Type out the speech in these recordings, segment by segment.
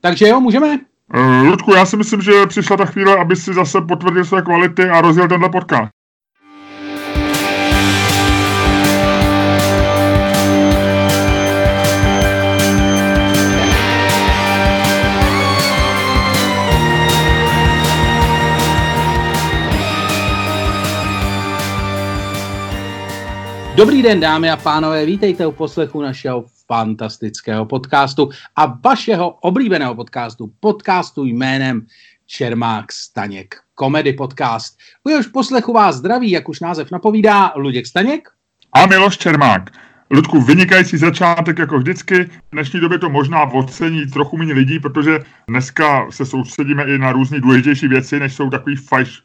Takže jo, můžeme? Uh, Ludku, já si myslím, že přišla ta chvíle, aby si zase potvrdil své kvality a rozjel tenhle podcast. Dobrý den, dámy a pánové, vítejte u poslechu našeho fantastického podcastu a vašeho oblíbeného podcastu, podcastu jménem Čermák Staněk Comedy Podcast. U jehož poslechu vás zdraví, jak už název napovídá, Luděk Staněk a Miloš Čermák. Ludku, vynikající začátek jako vždycky. V dnešní době to možná ocení trochu méně lidí, protože dneska se soustředíme i na různé důležitější věci, než jsou takové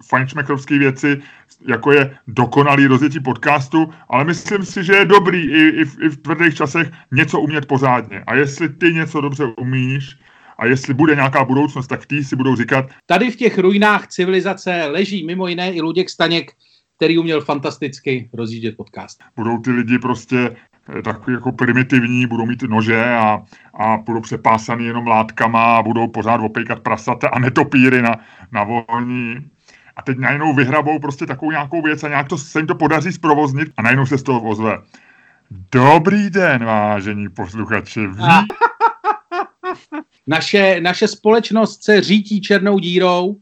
fajnšmekrovské věci, jako je dokonalý rozjetí podcastu, ale myslím si, že je dobrý i, i, v, i v tvrdých časech něco umět pořádně. A jestli ty něco dobře umíš, a jestli bude nějaká budoucnost, tak ty si budou říkat. Tady v těch ruinách civilizace leží mimo jiné i Luděk Staněk, který uměl fantasticky rozjíždět podcast. Budou ty lidi prostě takový jako primitivní, budou mít nože a, a budou přepásaný jenom látkama a budou pořád opejkat prasata a netopíry na, na volní. A teď najednou vyhrabou prostě takovou nějakou věc a nějak to, se jim to podaří zprovoznit a najednou se z toho ozve. Dobrý den, vážení posluchači. Ví... naše, naše společnost se řítí černou dírou,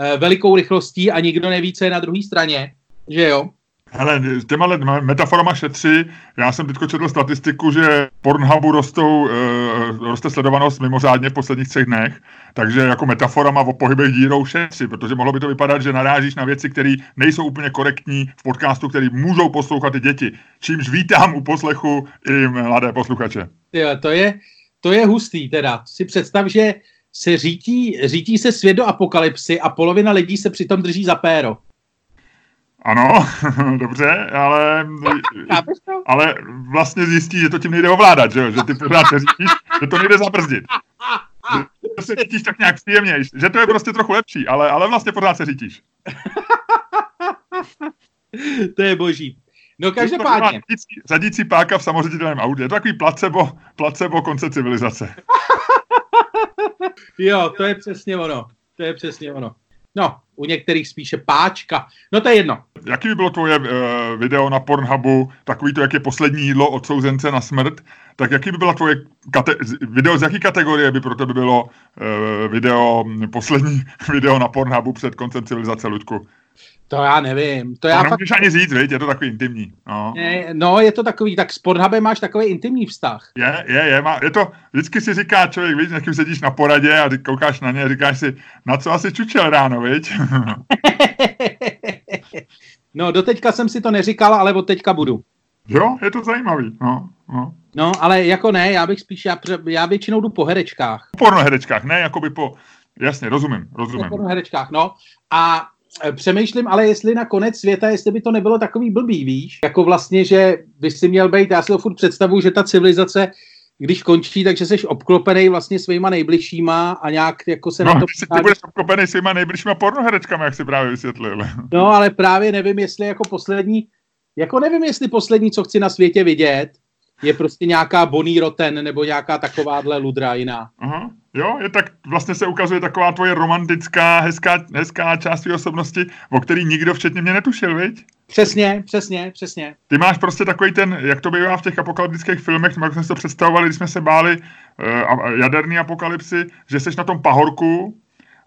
eh, velikou rychlostí a nikdo neví, co je na druhé straně. Že jo? Hele, těma metaforama šetří. Já jsem teď četl statistiku, že Pornhubu rostou, e, roste sledovanost mimořádně v posledních třech dnech, takže jako metaforama o pohybech dírou šetří, protože mohlo by to vypadat, že narážíš na věci, které nejsou úplně korektní v podcastu, který můžou poslouchat i děti. Čímž vítám u poslechu i mladé posluchače. Jo, to je, to je hustý teda. Si představ, že se řítí, řítí se svět do apokalypsy a polovina lidí se přitom drží za péro. Ano, dobře, ale, ale vlastně zjistí, že to tím nejde ovládat, že, že ty pořád říkáš, že to nejde zabrzdit. Že se cítíš tak nějak příjemnější, že to je prostě trochu lepší, ale, ale vlastně pořád se řítíš. to je boží. No každopádně. Řadící, řadící páka v samoředitelném autě. Je to takový placebo, placebo konce civilizace. jo, to je přesně ono. To je přesně ono. No, u některých spíše páčka. No to je jedno. Jaký by bylo tvoje uh, video na Pornhubu, takový to, jak je poslední jídlo odsouzence na smrt, tak jaký by byla tvoje kate- video, z jaký kategorie by pro tebe bylo uh, video, poslední video na Pornhubu před koncem civilizace, Ludku? To já nevím. To, já to fakt... ani říct, viď? je to takový intimní. No. Ne, no, je to takový, tak s Pornhubem máš takový intimní vztah. Je, je, je, má, je to, vždycky si říká člověk, víš, někým sedíš na poradě a koukáš na ně a říkáš si, na co asi čučel ráno, viď? no, doteďka jsem si to neříkal, ale od teďka budu. Jo, je to zajímavý, no, no. No, ale jako ne, já bych spíš, já, já většinou jdu po herečkách. Po herečkách, ne, jako by po, jasně, rozumím, rozumím. Po herečkách, no. A přemýšlím, ale jestli na konec světa, jestli by to nebylo takový blbý, víš? Jako vlastně, že bys si měl být, já si to furt představuji, že ta civilizace když končí, takže jsi obklopený vlastně svýma nejbližšíma a nějak jako se no, na to... Ty, ty budeš obklopený svýma nejbližšíma pornoherečkami, jak si právě vysvětlil. No, ale právě nevím, jestli jako poslední, jako nevím, jestli poslední, co chci na světě vidět, je prostě nějaká Bonnie Roten nebo nějaká takováhle ludra jiná. Aha. Jo, je tak, vlastně se ukazuje taková tvoje romantická, hezká, hezká část tvý osobnosti, o který nikdo včetně mě netušil, viď? Přesně, přesně, přesně. Ty máš prostě takový ten, jak to bývá v těch apokalyptických filmech, jak jsme si to představovali, když jsme se báli uh, jaderní apokalypsy, že jsi na tom pahorku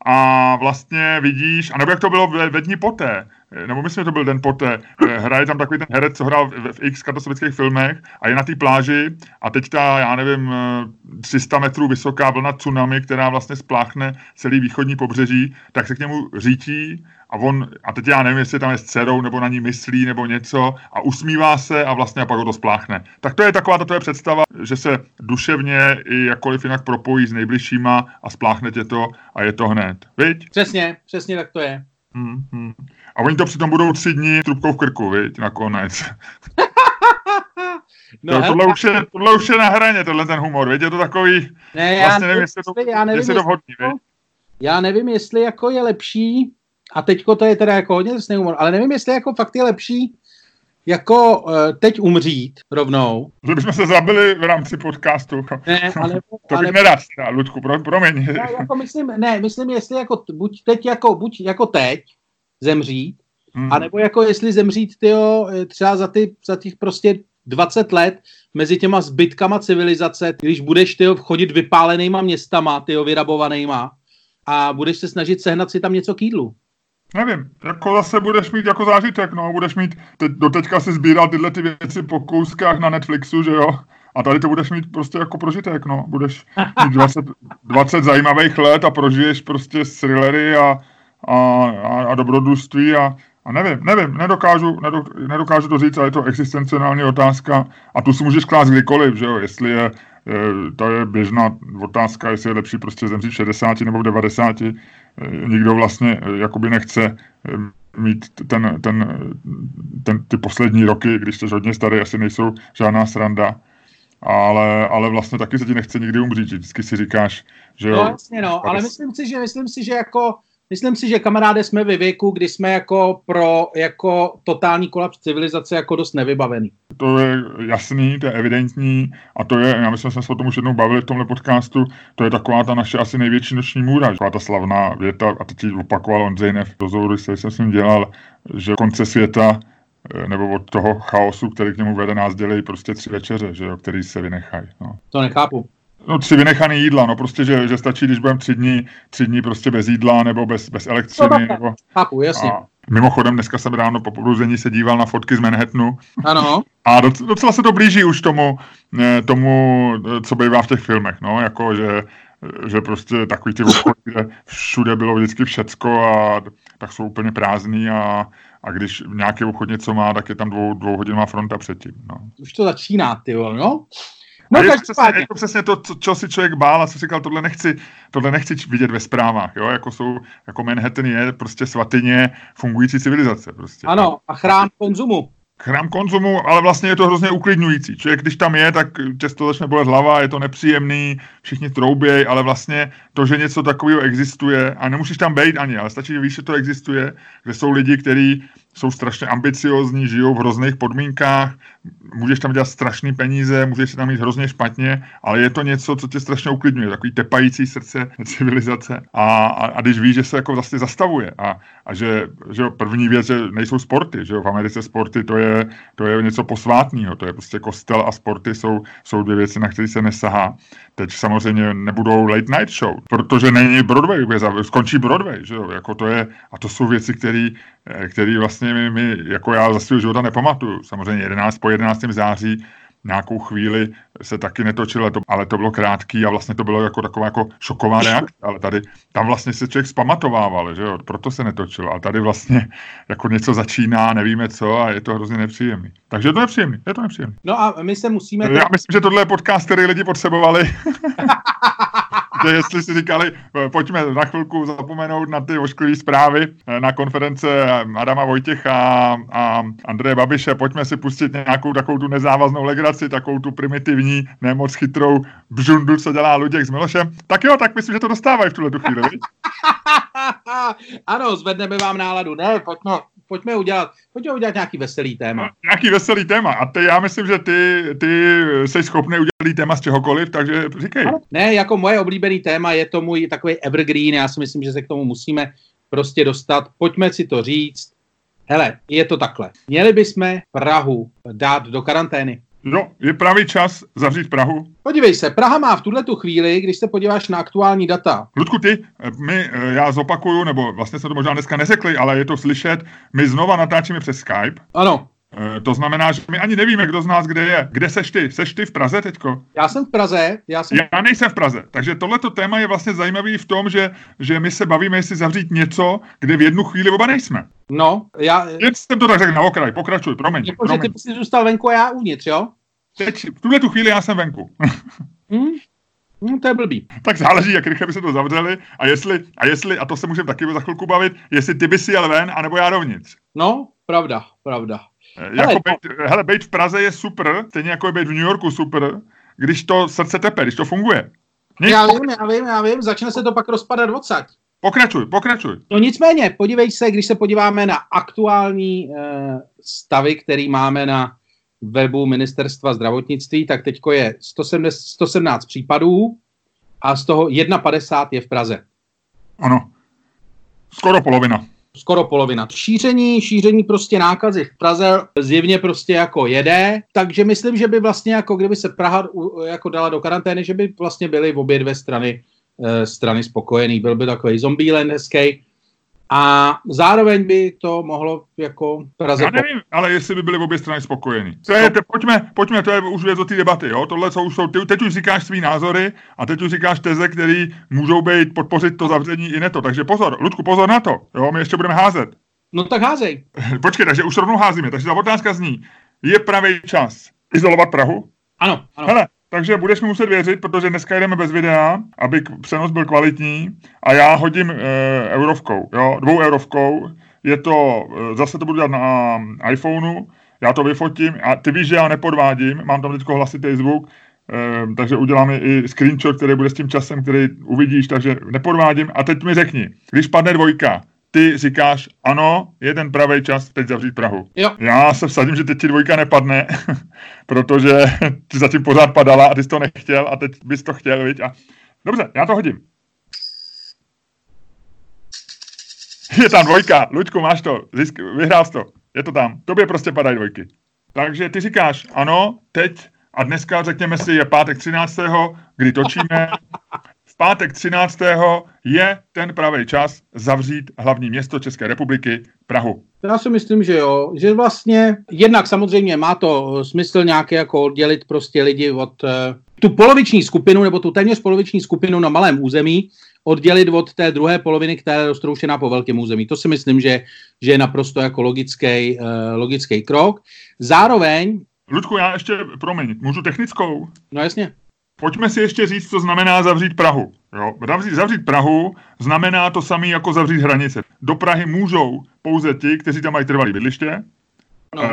a vlastně vidíš, nebo jak to bylo ve, ve dní poté, nebo myslím, že to byl den poté, eh, hraje tam takový ten herec, co hrál v, v x katastrofických filmech a je na té pláži a teď ta, já nevím, 300 eh, metrů vysoká vlna tsunami, která vlastně spláchne celý východní pobřeží, tak se k němu řítí a on, a teď já nevím, jestli tam je s dcerou, nebo na ní myslí, nebo něco a usmívá se a vlastně a pak ho to spláchne. Tak to je taková ta tvoje představa, že se duševně i jakkoliv jinak propojí s nejbližšíma a spláchne tě to a je to hned. Viď? Přesně, přesně tak to je. Hmm, hmm. A oni to přitom budou tři dny trubkou v krku, viď, nakonec. no, to, tohle, už je, tohle už je na hraně, tenhle ten humor, viď, je to takový, ne, já vlastně nevím, jestli, to, já nevím, jestli to vhodný? Já nevím, jestli jako je lepší, a teďko to je teda jako hodně drsný humor, ale nevím, jestli jako fakt je lepší jako eh, teď umřít rovnou. Že bychom se zabili v rámci podcastu. Ne, ale... to bych ale, nerád, Ludku, pro, promiň. Ne, jako myslím, ne, myslím, jestli jako buď teď jako, buď jako teď zemřít, hmm. anebo jako jestli zemřít, tyjo, třeba za, ty, za těch prostě 20 let mezi těma zbytkama civilizace, když budeš tyjo, chodit vypálenýma městama, tyjo, vyrabovanýma a budeš se snažit sehnat si tam něco k jídlu. Nevím, jako zase budeš mít jako zážitek, no, budeš mít, teď, doteďka si sbíral tyhle ty věci po kouskách na Netflixu, že jo, a tady to budeš mít prostě jako prožitek, no, budeš mít 20, 20 zajímavých let a prožiješ prostě thrillery a, a, a, a dobrodružství a, a nevím, nevím, nedokážu, nedokážu to říct, ale je to existenciální otázka a tu si můžeš klást kdykoliv, že jo, jestli je, to je běžná otázka, jestli je lepší prostě zemřít v 60 nebo v 90, nikdo vlastně jakoby nechce mít ten, ten, ten, ty poslední roky, když jsi hodně starý, asi nejsou žádná sranda, ale, ale vlastně taky se ti nechce nikdy umřít, vždycky si říkáš, že jo. No jasně no, ale myslím si, že, myslím si, že jako Myslím si, že kamaráde jsme ve věku, kdy jsme jako pro jako totální kolaps civilizace jako dost nevybavený. To je jasný, to je evidentní a to je, já myslím, že jsme se o tom už jednou bavili v tomhle podcastu, to je taková ta naše asi největší noční můra, taková ta slavná věta, a teď ji opakoval Ondřej Nev v rozhovoru, který jsem s ním dělal, že konce světa eh, nebo od toho chaosu, který k němu vede, nás dělají prostě tři večeře, že jo, který se vynechají. No. To nechápu. No tři vynechané jídla, no prostě, že, že stačí, když budeme tři dny, tři dny prostě bez jídla nebo bez, bez elektřiny. No, nebo, chápu, jasně. A mimochodem, dneska jsem ráno po pobruzení se díval na fotky z Manhattanu. Ano. A docela se to blíží už tomu, eh, tomu, eh, co bývá v těch filmech, no, jako, že že prostě takový ty obchody, kde všude bylo vždycky všecko a tak jsou úplně prázdný a, a když nějaký obchod něco má, tak je tam dvou, dvouhodinová fronta předtím. No. Už to začíná, ty no. No, je, to přesně, je to přesně to, co, co si člověk bál a co říkal, tohle nechci, tohle nechci vidět ve zprávách, jo, jako jsou, jako Manhattan je prostě svatyně fungující civilizace. Prostě. Ano, a chrám konzumu chrám konzumu, ale vlastně je to hrozně uklidňující. Člověk, když tam je, tak často začne bolet hlava, je to nepříjemný, všichni troubějí, ale vlastně to, že něco takového existuje, a nemusíš tam být ani, ale stačí, že víš, že to existuje, že jsou lidi, kteří jsou strašně ambiciozní, žijou v hrozných podmínkách, můžeš tam dělat strašné peníze, můžeš se tam mít hrozně špatně, ale je to něco, co tě strašně uklidňuje, takový tepající srdce civilizace a, a, a když víš, že se jako vlastně zastavuje a, a že, že první věc, že nejsou sporty, že v Americe sporty to je, to je něco posvátného, to je prostě kostel a sporty jsou, jsou dvě věci, na které se nesahá. Teď samozřejmě nebudou late night show, protože není Broadway, skončí Broadway, že jo, jako to je, a to jsou věci, které vlastně my, my, jako já za svého života nepamatuju. Samozřejmě 11 po 11. září nějakou chvíli se taky netočilo, ale to bylo krátký a vlastně to bylo jako taková jako šoková reakce, ale tady, tam vlastně se člověk zpamatovával, že jo, proto se netočilo, a tady vlastně jako něco začíná, nevíme co a je to hrozně nepříjemný. Takže je to nepříjemný, je to nepříjemný. No a my se musíme... Já myslím, že tohle je podcast, který lidi potřebovali. že jestli si říkali, eh, pojďme na chvilku zapomenout na ty ošklivé zprávy eh, na konference Adama Vojtěcha a Andreje Babiše, pojďme si pustit nějakou takovou tu nezávaznou legraci, takovou tu primitivní, nemoc chytrou bžundu, co dělá Luděk s Milošem. Tak jo, tak myslím, že to dostávají v tuhle tu chvíli, ano, zvedneme vám náladu. Ne, pojďme, pojďme udělat, pojďme udělat nějaký veselý téma. Nějaký veselý téma. A ty, já myslím, že ty, ty jsi schopný udělat téma z čehokoliv, takže říkej. Ne, jako moje oblíbený téma je to můj takový evergreen, já si myslím, že se k tomu musíme prostě dostat. Pojďme si to říct. Hele, je to takhle. Měli bychom Prahu dát do karantény. Jo, je pravý čas zavřít Prahu. Podívej se, Praha má v tuhle tu chvíli, když se podíváš na aktuální data. Ludku, ty, my, eh, já zopakuju, nebo vlastně jsme to možná dneska neřekli, ale je to slyšet, my znova natáčíme přes Skype. Ano. E, to znamená, že my ani nevíme, kdo z nás kde je. Kde seš ty? Seš ty v Praze teďko? Já jsem v Praze. Já, jsem... já nejsem v Praze. Takže tohleto téma je vlastně zajímavý v tom, že, že my se bavíme, jestli zavřít něco, kde v jednu chvíli oba nejsme. No, já... Jen jsem to tak řekl na okraj, pokračuj, promiň. Jako, promiň. že ty jsi zůstal venku a já uvnitř, jo? Teď, v tuhle tu chvíli já jsem venku. hmm? No, to je blbý. Tak záleží, jak rychle by se to zavřeli a jestli, a jestli, a to se můžeme taky za chvilku bavit, jestli ty by si jel ven, anebo já dovnitř. No, pravda, pravda. Jako hele, bejt, hele, bejt v Praze je super, stejně jako je být v New Yorku super, když to srdce tepe, když to funguje. Nic... Já vím, já vím, já vím, začne se to pak rozpadat odsaď. Pokračuj, pokračuj. No nicméně, podívej se, když se podíváme na aktuální e, stavy, který máme na webu Ministerstva zdravotnictví, tak teďko je 117, 117 případů a z toho 51 je v Praze. Ano, skoro polovina. Skoro polovina. Šíření, šíření prostě nákazy v Praze zjevně prostě jako jede, takže myslím, že by vlastně jako kdyby se Praha jako dala do karantény, že by vlastně byly obě dvě strany Eh, strany spokojený. Byl by takový zombieland hezký. A zároveň by to mohlo jako Praze... Já nevím, ale jestli by byly obě strany spokojení. To je, te, pojďme, pojďme, to je už věc o té debaty, jo? Tohle už jsou, ty, teď už říkáš svý názory a teď už říkáš teze, které můžou být podpořit to zavření i neto. Takže pozor, Ludku, pozor na to, jo? My ještě budeme házet. No tak házej. Počkej, takže už rovnou házíme. Takže ta otázka zní, je pravý čas izolovat Prahu? Ano, ano. Hele, takže budeš mi muset věřit, protože dneska jdeme bez videa, aby přenos byl kvalitní. A já hodím e, eurovkou, jo, dvou eurovkou. Je to, e, zase to budu dělat na iPhoneu, já to vyfotím. A ty víš, že já nepodvádím, mám tam teď hlasitý zvuk, e, takže uděláme i screenshot, který bude s tím časem, který uvidíš, takže nepodvádím. A teď mi řekni, když padne dvojka, ty říkáš, ano, je ten pravý čas teď zavřít Prahu. Jo. Já se vsadím, že teď ti dvojka nepadne, protože ty zatím pořád padala a ty jsi to nechtěl a teď bys to chtěl, viď? A... Dobře, já to hodím. Je tam dvojka, Luďku, máš to, zisk, vyhrál jsi to, je to tam, tobě prostě padají dvojky. Takže ty říkáš, ano, teď a dneska, řekněme si, je pátek 13., kdy točíme, pátek 13. je ten pravý čas zavřít hlavní město České republiky, Prahu. Já si myslím, že jo, že vlastně jednak samozřejmě má to smysl nějaké jako oddělit prostě lidi od uh, tu poloviční skupinu nebo tu téměř poloviční skupinu na malém území oddělit od té druhé poloviny, která je roztroušená po velkém území. To si myslím, že, že je naprosto jako logický, uh, logický krok. Zároveň... Ludku, já ještě, promiň, můžu technickou? No jasně. Pojďme si ještě říct, co znamená zavřít Prahu. Jo? Zavřít, zavřít Prahu znamená to samé jako zavřít hranice. Do Prahy můžou pouze ti, kteří tam mají trvalý bydliště no. uh,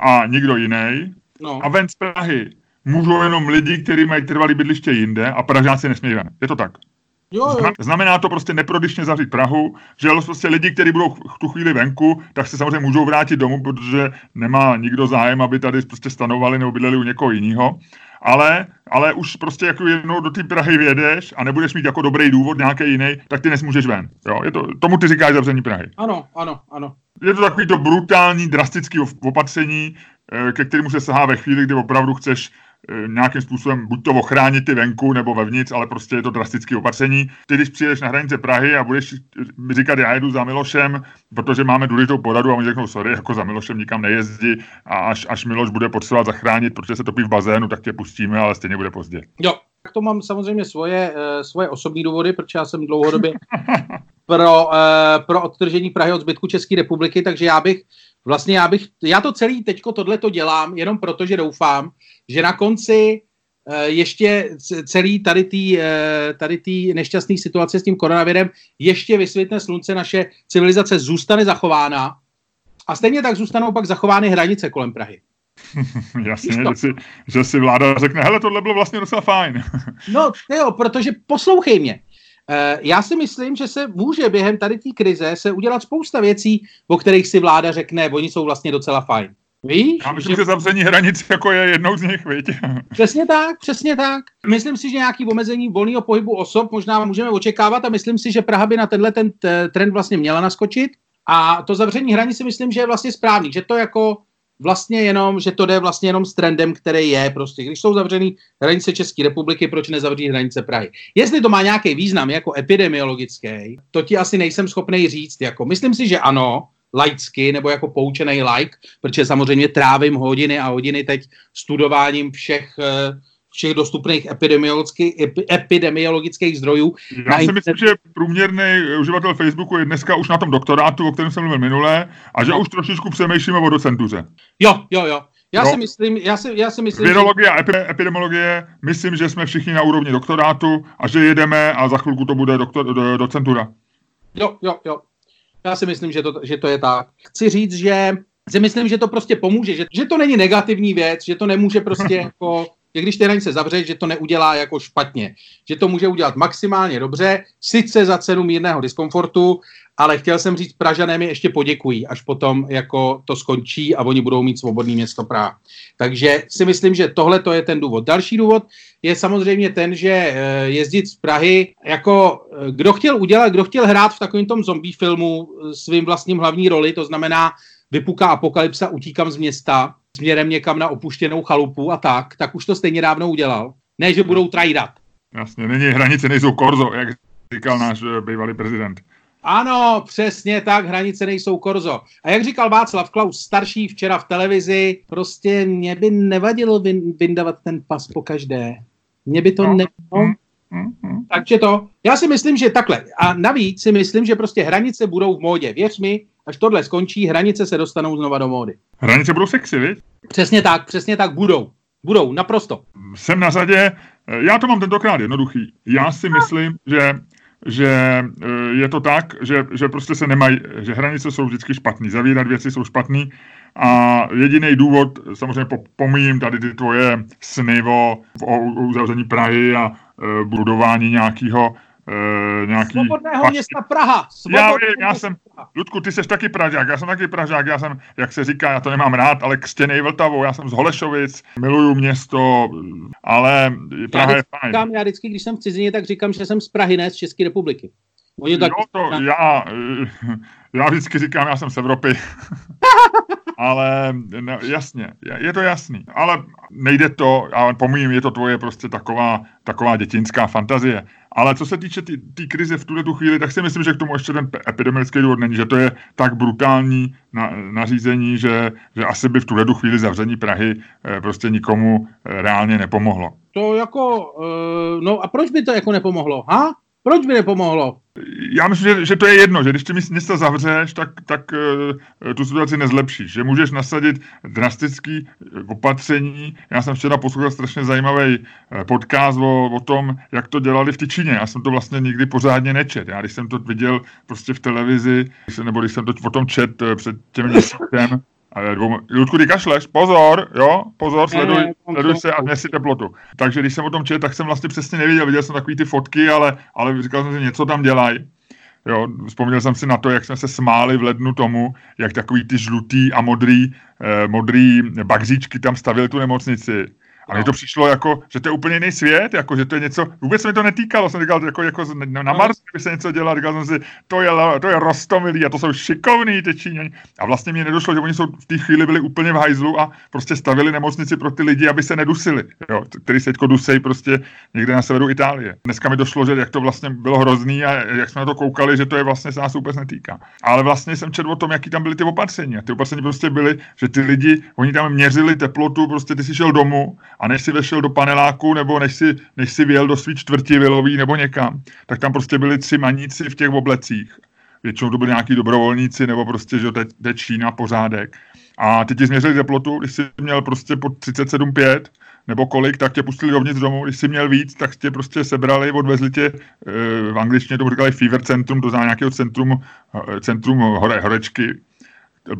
a nikdo jiný. No. A ven z Prahy můžou jenom lidi, kteří mají trvalý bydliště jinde a Pražáci nesmí ven. Je to tak? Jo, jo. Znamená to prostě neprodyšně zavřít Prahu, že prostě lidi, kteří budou v tu chvíli venku, tak se samozřejmě můžou vrátit domů, protože nemá nikdo zájem, aby tady prostě stanovali nebo bydleli u někoho jiného ale, ale už prostě jako jednou do té Prahy vědeš a nebudeš mít jako dobrý důvod nějaký jiný, tak ty nesmůžeš ven. Jo? Je to, tomu ty říkáš zavření Prahy. Ano, ano, ano. Je to takový to brutální, drastický opatření, eh, ke kterému se sahá ve chvíli, kdy opravdu chceš nějakým způsobem buď to ochránit ty venku nebo vevnitř, ale prostě je to drastické opatření. Ty, když přijedeš na hranice Prahy a budeš říkat, já jedu za Milošem, protože máme důležitou poradu a oni řeknou, sorry, jako za Milošem nikam nejezdí a až, až Miloš bude potřebovat zachránit, protože se topí v bazénu, tak tě pustíme, ale stejně bude pozdě. Jo, tak to mám samozřejmě svoje, uh, svoje osobní důvody, protože já jsem dlouhodobě pro, uh, pro odtržení Prahy od zbytku České republiky, takže já bych vlastně já bych, já to celý teďko tohle to dělám jenom proto, že doufám, že na konci uh, ještě celý tady tý, uh, tady tý nešťastný situace s tím koronavirem ještě vysvětne slunce, naše civilizace zůstane zachována a stejně tak zůstanou pak zachovány hranice kolem Prahy. Jasně, že si, že si vláda řekne, hele, tohle bylo vlastně docela fajn. no, jo, protože poslouchej mě. Uh, já si myslím, že se může během tady té krize se udělat spousta věcí, o kterých si vláda řekne, oni jsou vlastně docela fajn. Víš? Já myslím, že, že zavření hranic jako je jednou z nich, viď? Přesně tak, přesně tak. Myslím si, že nějaký omezení volného pohybu osob možná můžeme očekávat a myslím si, že Praha by na tenhle ten trend vlastně měla naskočit. A to zavření hranic si myslím, že je vlastně správný, že to jako vlastně jenom, že to jde vlastně jenom s trendem, který je prostě. Když jsou zavřený hranice České republiky, proč nezavřít hranice Prahy? Jestli to má nějaký význam jako epidemiologický, to ti asi nejsem schopný říct. Jako, myslím si, že ano, laicky nebo jako poučený like, protože samozřejmě trávím hodiny a hodiny teď studováním všech uh, všech dostupných epidemiologických, epidemiologických zdrojů. Já si myslím, že průměrný uživatel Facebooku je dneska už na tom doktorátu, o kterém jsem mluvil minule, a že no. už trošičku přemýšlíme o docentuře. Jo, jo, jo. Já no. si myslím, já si, já si myslím, Virologie že... a epi- epidemiologie, myslím, že jsme všichni na úrovni doktorátu a že jedeme a za chvilku to bude doktor, do, docentura. Jo, jo, jo. Já si myslím, že to, že to je tak. Chci říct, že si myslím, že to prostě pomůže, že, že to není negativní věc, že to nemůže prostě jako že když ty hranice zavře, že to neudělá jako špatně. Že to může udělat maximálně dobře, sice za cenu mírného diskomfortu, ale chtěl jsem říct, Pražané mi ještě poděkují, až potom jako to skončí a oni budou mít svobodný město Praha. Takže si myslím, že tohle to je ten důvod. Další důvod je samozřejmě ten, že eh, jezdit z Prahy, jako eh, kdo chtěl udělat, kdo chtěl hrát v takovém tom zombie filmu eh, svým vlastním hlavní roli, to znamená vypuká apokalypsa, utíkám z města, směrem někam na opuštěnou chalupu a tak, tak už to stejně dávno udělal. Ne, že budou trajdat. Jasně, není hranice, nejsou korzo, jak říkal náš bývalý prezident. Ano, přesně tak, hranice nejsou korzo. A jak říkal Václav Klaus starší včera v televizi, prostě mě by nevadilo vyndavat ten pas po každé. Mě by to no. nevadilo. Mm, mm, Takže to, já si myslím, že takhle. A navíc si myslím, že prostě hranice budou v módě. Věř mi, až tohle skončí, hranice se dostanou znova do módy. Hranice budou sexy, viď? Přesně tak, přesně tak budou. Budou, naprosto. Jsem na řadě, já to mám tentokrát jednoduchý. Já si myslím, že že eh, je to tak, že, že prostě se nemají, že hranice jsou vždycky špatný, zavírat věci jsou špatný a jediný důvod, samozřejmě pomíjím tady ty tvoje sny o, o uzavření Prahy a budování nějakého Uh, nějaký... Svobodného města Praha. já, já jsem, Ludku, ty jsi taky Pražák, já jsem taky Pražák, já jsem, jak se říká, já to nemám rád, ale křtěnej Vltavou, já jsem z Holešovic, miluju město, ale Praha já je fajn. Říkám, já vždycky, když jsem v cizině, tak říkám, že jsem z Prahy, ne z České republiky. Oni tak... Jo, to já, já vždycky říkám, já jsem z Evropy. ale no, jasně, je to jasný. Ale nejde to, ale pomím, je to tvoje prostě taková, taková dětinská fantazie. Ale co se týče té tý krize v tuhle tu chvíli, tak si myslím, že k tomu ještě ten epidemický důvod není, že to je tak brutální na, nařízení, že, že asi by v tuhle tu chvíli zavření Prahy eh, prostě nikomu eh, reálně nepomohlo. To jako, uh, no a proč by to jako nepomohlo, ha? Proč by nepomohlo? Já myslím, že, že to je jedno, že když ty města zavřeš, tak, tak uh, tu situaci nezlepšíš. Že můžeš nasadit drastický uh, opatření. Já jsem včera poslouchal strašně zajímavý uh, podcast o, o tom, jak to dělali v Tyčině. Já jsem to vlastně nikdy pořádně nečet. Já když jsem to viděl prostě v televizi, nebo když jsem to o tom čet před těmi měsícem, dvou, Ludku, ty kašleš, pozor, jo, pozor, sleduj, ne, sleduj se a nesi teplotu. Takže když jsem o tom četl, tak jsem vlastně přesně nevěděl, viděl jsem takový ty fotky, ale, ale říkal jsem si, něco tam dělají. Jo, vzpomněl jsem si na to, jak jsme se smáli v lednu tomu, jak takový ty žlutý a modrý, eh, modrý bagříčky tam stavili tu nemocnici a mně to přišlo jako, že to je úplně jiný svět, jako, že to je něco, vůbec se mi to netýkalo, jsem říkal, jako, jako na, na Marsu by se něco dělat, říkal jsem si, to je, to je rostomilý a to jsou šikovný ty Číňani. A vlastně mi nedošlo, že oni jsou v té chvíli byli úplně v hajzlu a prostě stavili nemocnici pro ty lidi, aby se nedusili, jo, který se teďko dusej prostě někde na severu Itálie. Dneska mi došlo, že jak to vlastně bylo hrozný a jak jsme na to koukali, že to je vlastně se nás vůbec netýká. Ale vlastně jsem četl o tom, jaký tam byly ty opatření. A ty opatření prostě byly, že ty lidi, oni tam měřili teplotu, prostě ty si šel domů a než si vešel do paneláku nebo než si, než si vyjel do svý čtvrti vilový nebo někam, tak tam prostě byli tři maníci v těch oblecích. Většinou to byli nějaký dobrovolníci nebo prostě, že teď Čína pořádek. A ty ti změřili teplotu, když jsi měl prostě pod 37,5 nebo kolik, tak tě pustili dovnitř domů, když jsi měl víc, tak tě prostě sebrali, odvezli tě, e, v angličtině to říkali fever centrum, to znamená nějakého centrum, e, centrum hore, horečky,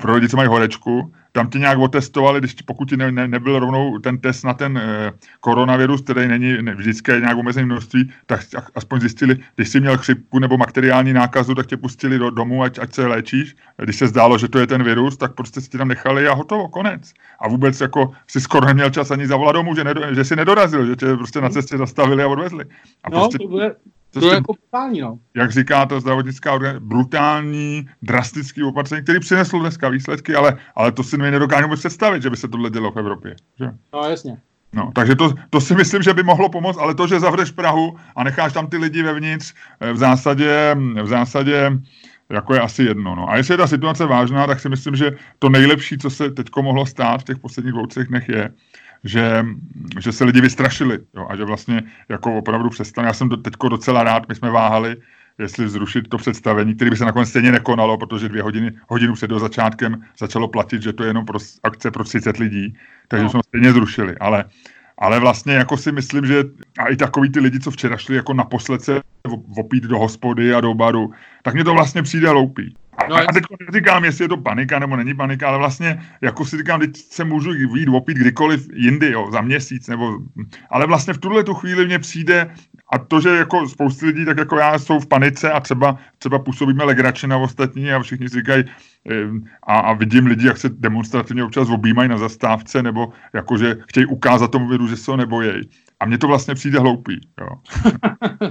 pro lidi, co mají horečku, tam ti nějak otestovali, když pokud ti ne, ne, nebyl rovnou ten test na ten e, koronavirus, který není ne, vždycky nějak omezené množství, tak aspoň zjistili, když jsi měl chřipku nebo bakteriální nákazu, tak tě pustili do domu, ať, ať se léčíš. Když se zdálo, že to je ten virus, tak prostě si ti tam nechali a hotovo, konec. A vůbec jako si skoro neměl čas ani zavolat domů, že, nedo, že si nedorazil, že tě prostě na cestě zastavili a odvezli. A no, prostě, to bude, to, to je jako brutální, no. Jak říká ta zdravotnická organizace, brutální, drastický opatření, který přinesl dneska výsledky, ale, ale to si nedokážeme představit, že by se tohle dělo v Evropě. Že? No, jasně. No, takže to, to si myslím, že by mohlo pomoct, ale to, že zavřeš Prahu a necháš tam ty lidi vevnitř, eh, v zásadě, v zásadě jako je asi jedno. No. A jestli je ta situace vážná, tak si myslím, že to nejlepší, co se teď mohlo stát v těch posledních dvou, třech dnech je, že, že se lidi vystrašili jo, a že vlastně jako opravdu přestali. Já jsem to teďko docela rád, my jsme váhali, jestli zrušit to představení, které by se nakonec stejně nekonalo, protože dvě hodiny, hodinu před do začátkem začalo platit, že to je jenom pro akce pro 30 lidí, takže no. jsme stejně zrušili. Ale, ale vlastně jako si myslím, že a i takový ty lidi, co včera šli jako naposled se opít do hospody a do baru, tak mě to vlastně přijde loupý. No, a teď říkám, jestli je to panika nebo není panika, ale vlastně, jako si říkám, teď se můžu jít opít kdykoliv jindy, jo, za měsíc, nebo, ale vlastně v tuhle tu chvíli mně přijde, a to, že jako spousty lidí, tak jako já, jsou v panice a třeba, třeba působíme legračně na ostatní a všichni si říkají, a, a vidím lidi, jak se demonstrativně občas objímají na zastávce, nebo jakože chtějí ukázat tomu viru, že se ho nebojejí. A mně to vlastně přijde hloupý. Jo.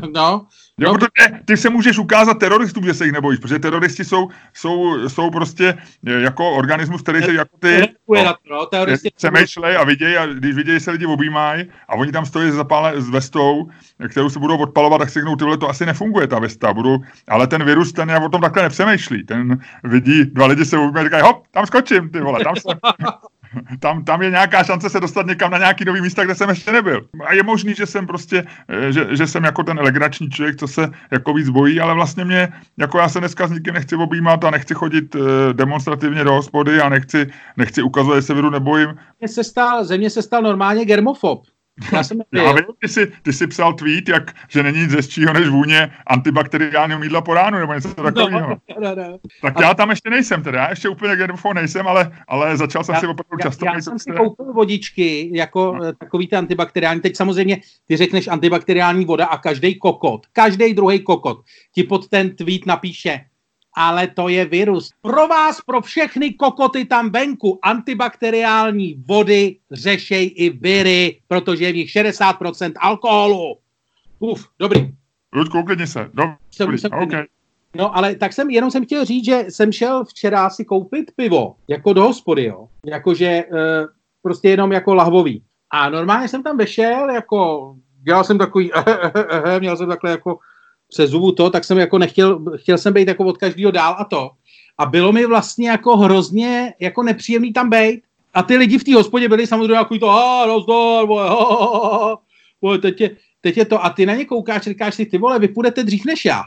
no. Jo, no. Protože ty se můžeš ukázat teroristům, že se jich nebojíš, protože teroristi jsou, jsou, jsou prostě jako organismus, který se jako ty no, přemýšlej a vidějí a když vidějí, se lidi objímají a oni tam stojí zapále s vestou, kterou se budou odpalovat, tak si řeknou, tyhle to asi nefunguje ta vesta, budu, ale ten virus, ten já o tom takhle nepřemýšlí, ten vidí, dva lidi se objímají, říkají, hop, tam skočím, ty vole, tam se, tam, tam je nějaká šance se dostat někam na nějaký nový místa, kde jsem ještě nebyl. A je možný, že jsem prostě, eh, že, že jsem jako ten legrační člověk, co se jako víc bojí, ale vlastně mě, jako já se dneska s nikým nechci objímat a nechci chodit uh, demonstrativně do hospody a nechci, nechci ukazovat, že se viru nebojím. Se stal, země se stal normálně germofob. Já jsem Já vím, ty jsi, ty jsi psal tweet, jak, že není nic hezčího než vůně antibakteriálního mídla po ránu, nebo něco no, takového. No, no, no. Tak já tam ještě nejsem teda, já ještě úplně germofon nejsem, ale, ale začal jsem já, si opravdu často. Já, já jsem si koupil vodičky, jako no. takový ty antibakteriální, teď samozřejmě ty řekneš antibakteriální voda a každý kokot, každý druhý kokot ti pod ten tweet napíše, ale to je virus. Pro vás, pro všechny kokoty tam venku, antibakteriální vody řešej i viry, protože je v nich 60% alkoholu. Uf, dobrý. Ludku, uklidni se. Dobrý, jsem, jsem okay. No, ale tak jsem, jenom jsem chtěl říct, že jsem šel včera si koupit pivo, jako do hospody, jo. Jakože e, prostě jenom jako lahvový. A normálně jsem tam vešel, jako dělal jsem takový, měl jsem takhle jako přes zubu to, tak jsem jako nechtěl, chtěl jsem být jako od každého dál a to. A bylo mi vlastně jako hrozně jako nepříjemný tam být. A ty lidi v té hospodě byli samozřejmě jako to, a rozdor, vole, ha, vole, teď, je, teď je to. A ty na ně koukáš, říkáš si, ty vole, vy půjdete dřív než já.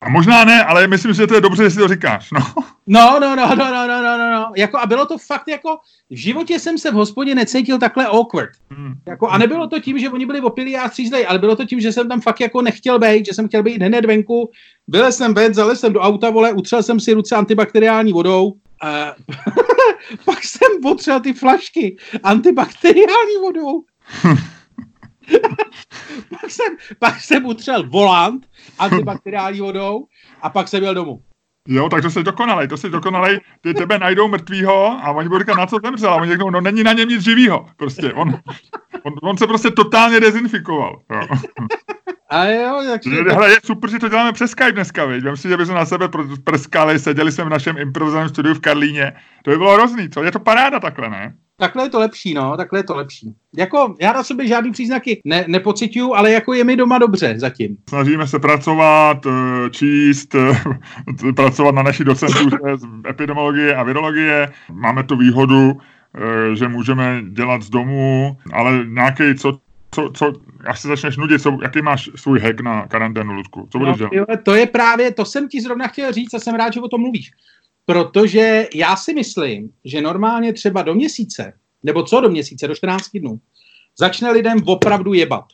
A možná ne, ale myslím, že to je dobře, že si to říkáš. No. No, no, no, no, no, no, no, no, no. Jako, a bylo to fakt jako, v životě jsem se v hospodě necítil takhle awkward. Hmm. Jako, a nebylo to tím, že oni byli opilí a střízlej, ale bylo to tím, že jsem tam fakt jako nechtěl být, že jsem chtěl být hned venku. Byl jsem ven, zalez jsem do auta, vole, utřel jsem si ruce antibakteriální vodou. A pak jsem potřeboval ty flašky antibakteriální vodou. pak, jsem, pak jsem utřel volant antibakteriální vodou a pak jsem jel domů. Jo, tak to jsi dokonalej, to jsi dokonalej, ty tebe najdou mrtvýho a oni budou říkat, na co zemřel, a oni řeknou, no není na něm nic živýho, prostě, on, on, on se prostě totálně dezinfikoval. Jo. A jo, jak Hele, je super, že to děláme přes Skype dneska, viď? Vím si, že bychom na sebe prskali, seděli jsme v našem improvizovaném studiu v Karlíně. To by bylo hrozný, co? Je to paráda takhle, ne? Takhle je to lepší, no, takhle je to lepší. Jako, já na sobě žádný příznaky ne, nepocituju, ale jako je mi doma dobře zatím. Snažíme se pracovat, eh, číst, eh, pracovat na naší docentu z epidemiologie a virologie. Máme tu výhodu, eh, že můžeme dělat z domu, ale nějaký, co co, co, až se začneš nudit, co, jaký máš svůj hack na karanténu, Ludku? Co budeš no, dělat? To je právě, to jsem ti zrovna chtěl říct a jsem rád, že o tom mluvíš. Protože já si myslím, že normálně třeba do měsíce, nebo co do měsíce, do 14 dnů, začne lidem opravdu jebat.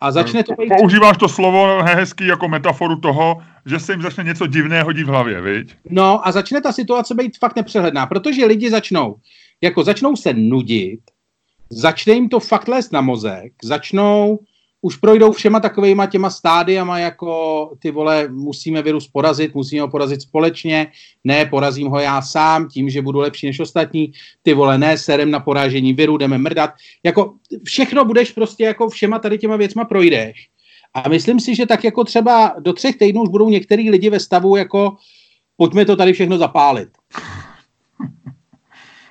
A začne to být... Používáš to slovo hezký jako metaforu toho, že se jim začne něco divného dít v hlavě, viď? No a začne ta situace být fakt nepřehledná, protože lidi začnou, jako začnou se nudit, začne jim to fakt lézt na mozek, začnou už projdou všema takovýma těma stádiama, jako ty vole, musíme virus porazit, musíme ho porazit společně, ne, porazím ho já sám, tím, že budu lepší než ostatní, ty vole, ne, serem na porážení viru, jdeme mrdat. Jako všechno budeš prostě jako všema tady těma věcma projdeš. A myslím si, že tak jako třeba do třech týdnů už budou některý lidi ve stavu jako pojďme to tady všechno zapálit.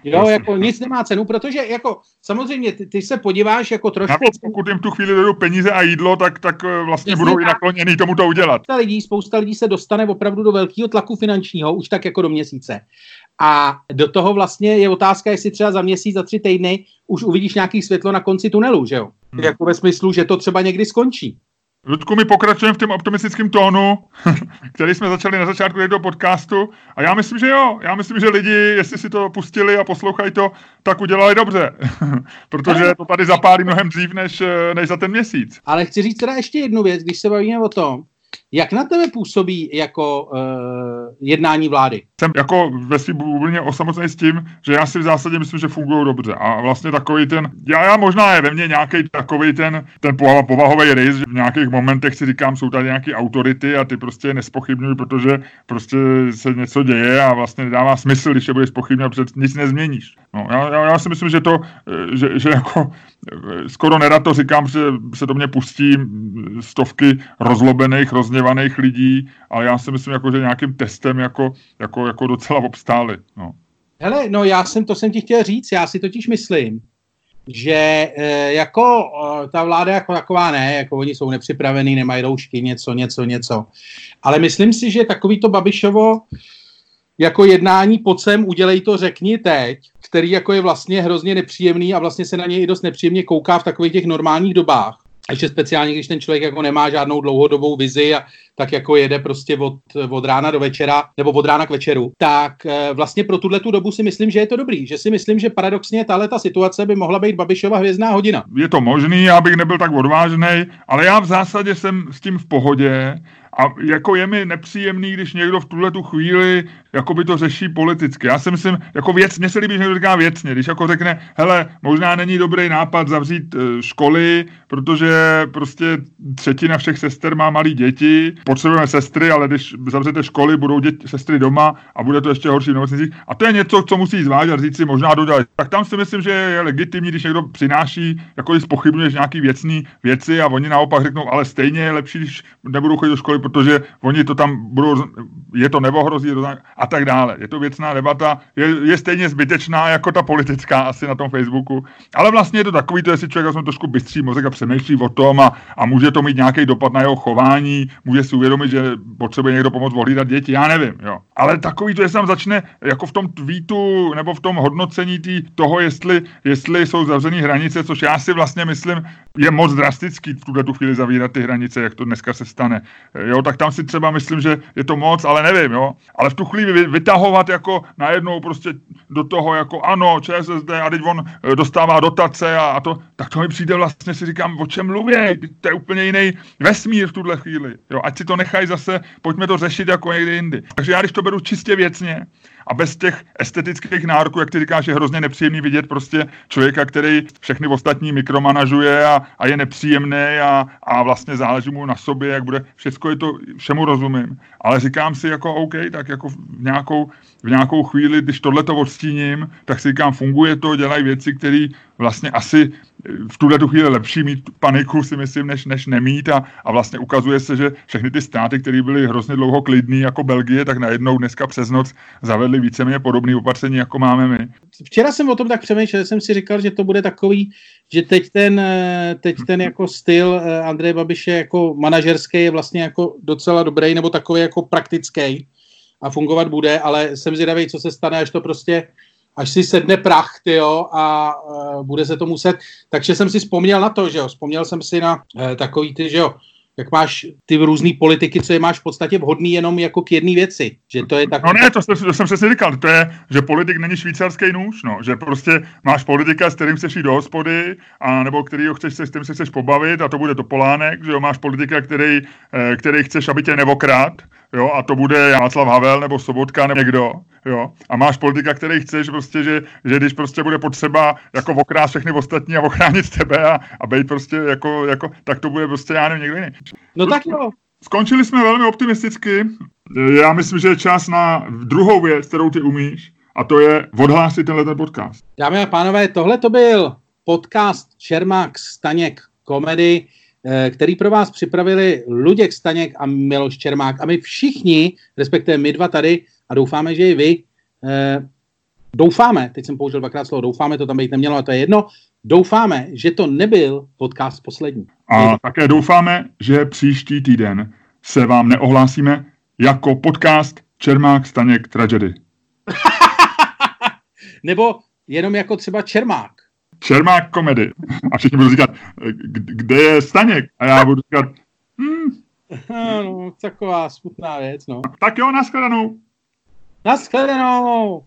Jo, jako nic nemá cenu, protože jako samozřejmě ty, ty se podíváš jako trošku... Navíc, pokud jim tu chvíli dojdu peníze a jídlo, tak, tak eh, vlastně budou i nakloněný tomu to udělat. Spousta lidí, spousta lidí se dostane opravdu do velkého tlaku finančního, už tak jako do měsíce. A do toho vlastně je otázka, jestli třeba za měsíc, za tři týdny už uvidíš nějaký světlo na konci tunelu, že jo? Hmm. Jako ve smyslu, že to třeba někdy skončí. Ludku, my pokračujeme v tom optimistickém tónu, který jsme začali na začátku toho podcastu a já myslím, že jo. Já myslím, že lidi, jestli si to pustili a poslouchají to, tak udělali dobře, protože to tady zapálí mnohem dřív než, než za ten měsíc. Ale chci říct teda ještě jednu věc, když se bavíme o tom, Jak na tebe působí jako uh, jednání vlády? Jsem jako ve svým bublině osamocený s tím, že já si v zásadě myslím, že fungují dobře. A vlastně takový ten, já, já možná je ve mně nějaký takový ten, ten povahový rys, že v nějakých momentech si říkám, jsou tady nějaké autority a ty prostě nespochybňují, protože prostě se něco děje a vlastně nedává smysl, když je budeš spochybňovat, protože nic nezměníš. No, já, já, já, si myslím, že to, že, že jako skoro nerad to říkám, že se do mě pustí stovky rozlobených, rozněvaných lidí, ale já si myslím, jako, že nějakým testem jako, jako, jako docela obstáli. No. Hele, no já jsem, to jsem ti chtěl říct, já si totiž myslím, že e, jako e, ta vláda jako taková ne, jako oni jsou nepřipravený, nemají roušky, něco, něco, něco. Ale myslím si, že takový to Babišovo jako jednání pod sem, udělej to, řekni teď, který jako je vlastně hrozně nepříjemný a vlastně se na něj i dost nepříjemně kouká v takových těch normálních dobách. Ještě speciálně, když ten člověk jako nemá žádnou dlouhodobou vizi a tak jako jede prostě od, od rána do večera, nebo od rána k večeru, tak e, vlastně pro tuhle tu dobu si myslím, že je to dobrý. Že si myslím, že paradoxně tahle ta situace by mohla být Babišova hvězdná hodina. Je to možný, abych nebyl tak odvážný, ale já v zásadě jsem s tím v pohodě a jako je mi nepříjemný, když někdo v tuhle tu chvíli jako by to řeší politicky. Já si myslím, jako věc, mně se líbí, že někdo říká věcně, když jako řekne, hele, možná není dobrý nápad zavřít e, školy, protože prostě třetina všech sester má malí děti, potřebujeme sestry, ale když zavřete školy, budou děti, sestry doma a bude to ještě horší v nemocnicích. A to je něco, co musí zvážit a říct si možná dodat. Tak tam si myslím, že je legitimní, když někdo přináší, jako když pochybuješ nějaký věcný věci a oni naopak řeknou, ale stejně je lepší, když nebudou chodit do školy, protože oni to tam budou, je to neohrozí a tak dále. Je to věcná debata, je, je stejně zbytečná jako ta politická asi na tom Facebooku, ale vlastně je to takový, to jestli člověk jsem trošku bystří mozek a přemýšlí o tom a, a může to mít nějaký dopad na jeho chování, může si uvědomit, že potřebuje někdo pomoct ohlídat děti, já nevím, jo. Ale takový to, jestli tam začne jako v tom tweetu nebo v tom hodnocení tý, toho, jestli, jestli jsou zavřené hranice, což já si vlastně myslím, je moc drastický v tuhle tu chvíli zavírat ty hranice, jak to dneska se stane. Jo, tak tam si třeba myslím, že je to moc, ale nevím, jo. Ale v tu chvíli vytahovat jako najednou prostě do toho jako ano, ČSSD a teď on e, dostává dotace a, a to, tak to mi přijde vlastně, si říkám, o čem mluví, to je úplně jiný vesmír v tuhle chvíli. Jo, ať si to nechají zase, pojďme to řešit jako někdy jindy. Takže já když to beru čistě věcně, a bez těch estetických nároků, jak ty říkáš, je hrozně nepříjemný vidět prostě člověka, který všechny ostatní mikromanažuje a, a je nepříjemný a, a vlastně záleží mu na sobě, jak bude, všecko je to, všemu rozumím. Ale říkám si jako OK, tak jako v nějakou, v nějakou chvíli, když tohle to odstíním, tak si říkám, funguje to, dělají věci, které vlastně asi v tuhle tu chvíli lepší mít paniku, si myslím, než, než nemít a, a vlastně ukazuje se, že všechny ty státy, které byly hrozně dlouho klidný jako Belgie, tak najednou dneska přes noc zavedly víceméně podobné opatření, jako máme my. Včera jsem o tom tak přemýšlel, jsem si říkal, že to bude takový, že teď ten, teď ten jako styl eh, Andreje Babiše jako manažerský je vlastně jako docela dobrý, nebo takový jako praktický a fungovat bude, ale jsem zvědavý, co se stane, až to prostě až si sedne prach, tyjo, a uh, bude se to muset. Takže jsem si vzpomněl na to, že jo, vzpomněl jsem si na uh, takový ty, že jo, jak máš ty různý politiky, co je máš v podstatě vhodný jenom jako k jedné věci. Že to je tak... No ne, to, to, to jsem přesně říkal, to je, že politik není švýcarský nůž, no, že prostě máš politika, s kterým chceš jít do hospody, a nebo který ho chceš, s kterým se chceš pobavit a to bude Topolánek, že jo, máš politika, který, eh, který chceš, aby tě nevokrát, jo, a to bude Václav Havel nebo Sobotka nebo někdo, jo, a máš politika, který chceš prostě, že, že když prostě bude potřeba jako okrát všechny ostatní a ochránit tebe a, a být prostě jako, jako, tak to bude prostě, já nevím, někdo jiný. No tak jo. Skončili jsme velmi optimisticky. Já myslím, že je čas na druhou věc, kterou ty umíš, a to je odhlásit tenhle ten podcast. Dámy a pánové, tohle to byl podcast Čermák Staněk komedy. Eh, který pro vás připravili Luděk Staněk a Miloš Čermák. A my všichni, respektive my dva tady, a doufáme, že i vy, eh, doufáme, teď jsem použil dvakrát slovo doufáme, to tam být nemělo, a to je jedno, doufáme, že to nebyl podcast poslední. A také doufáme, že příští týden se vám neohlásíme jako podcast Čermák Staněk Tragedy. Nebo jenom jako třeba Čermák. Čermák komedy. A všichni budou říkat, kde je Staněk? A já budu říkat, hmm. No, taková smutná věc, no. Tak jo, nashledanou. Nashledanou.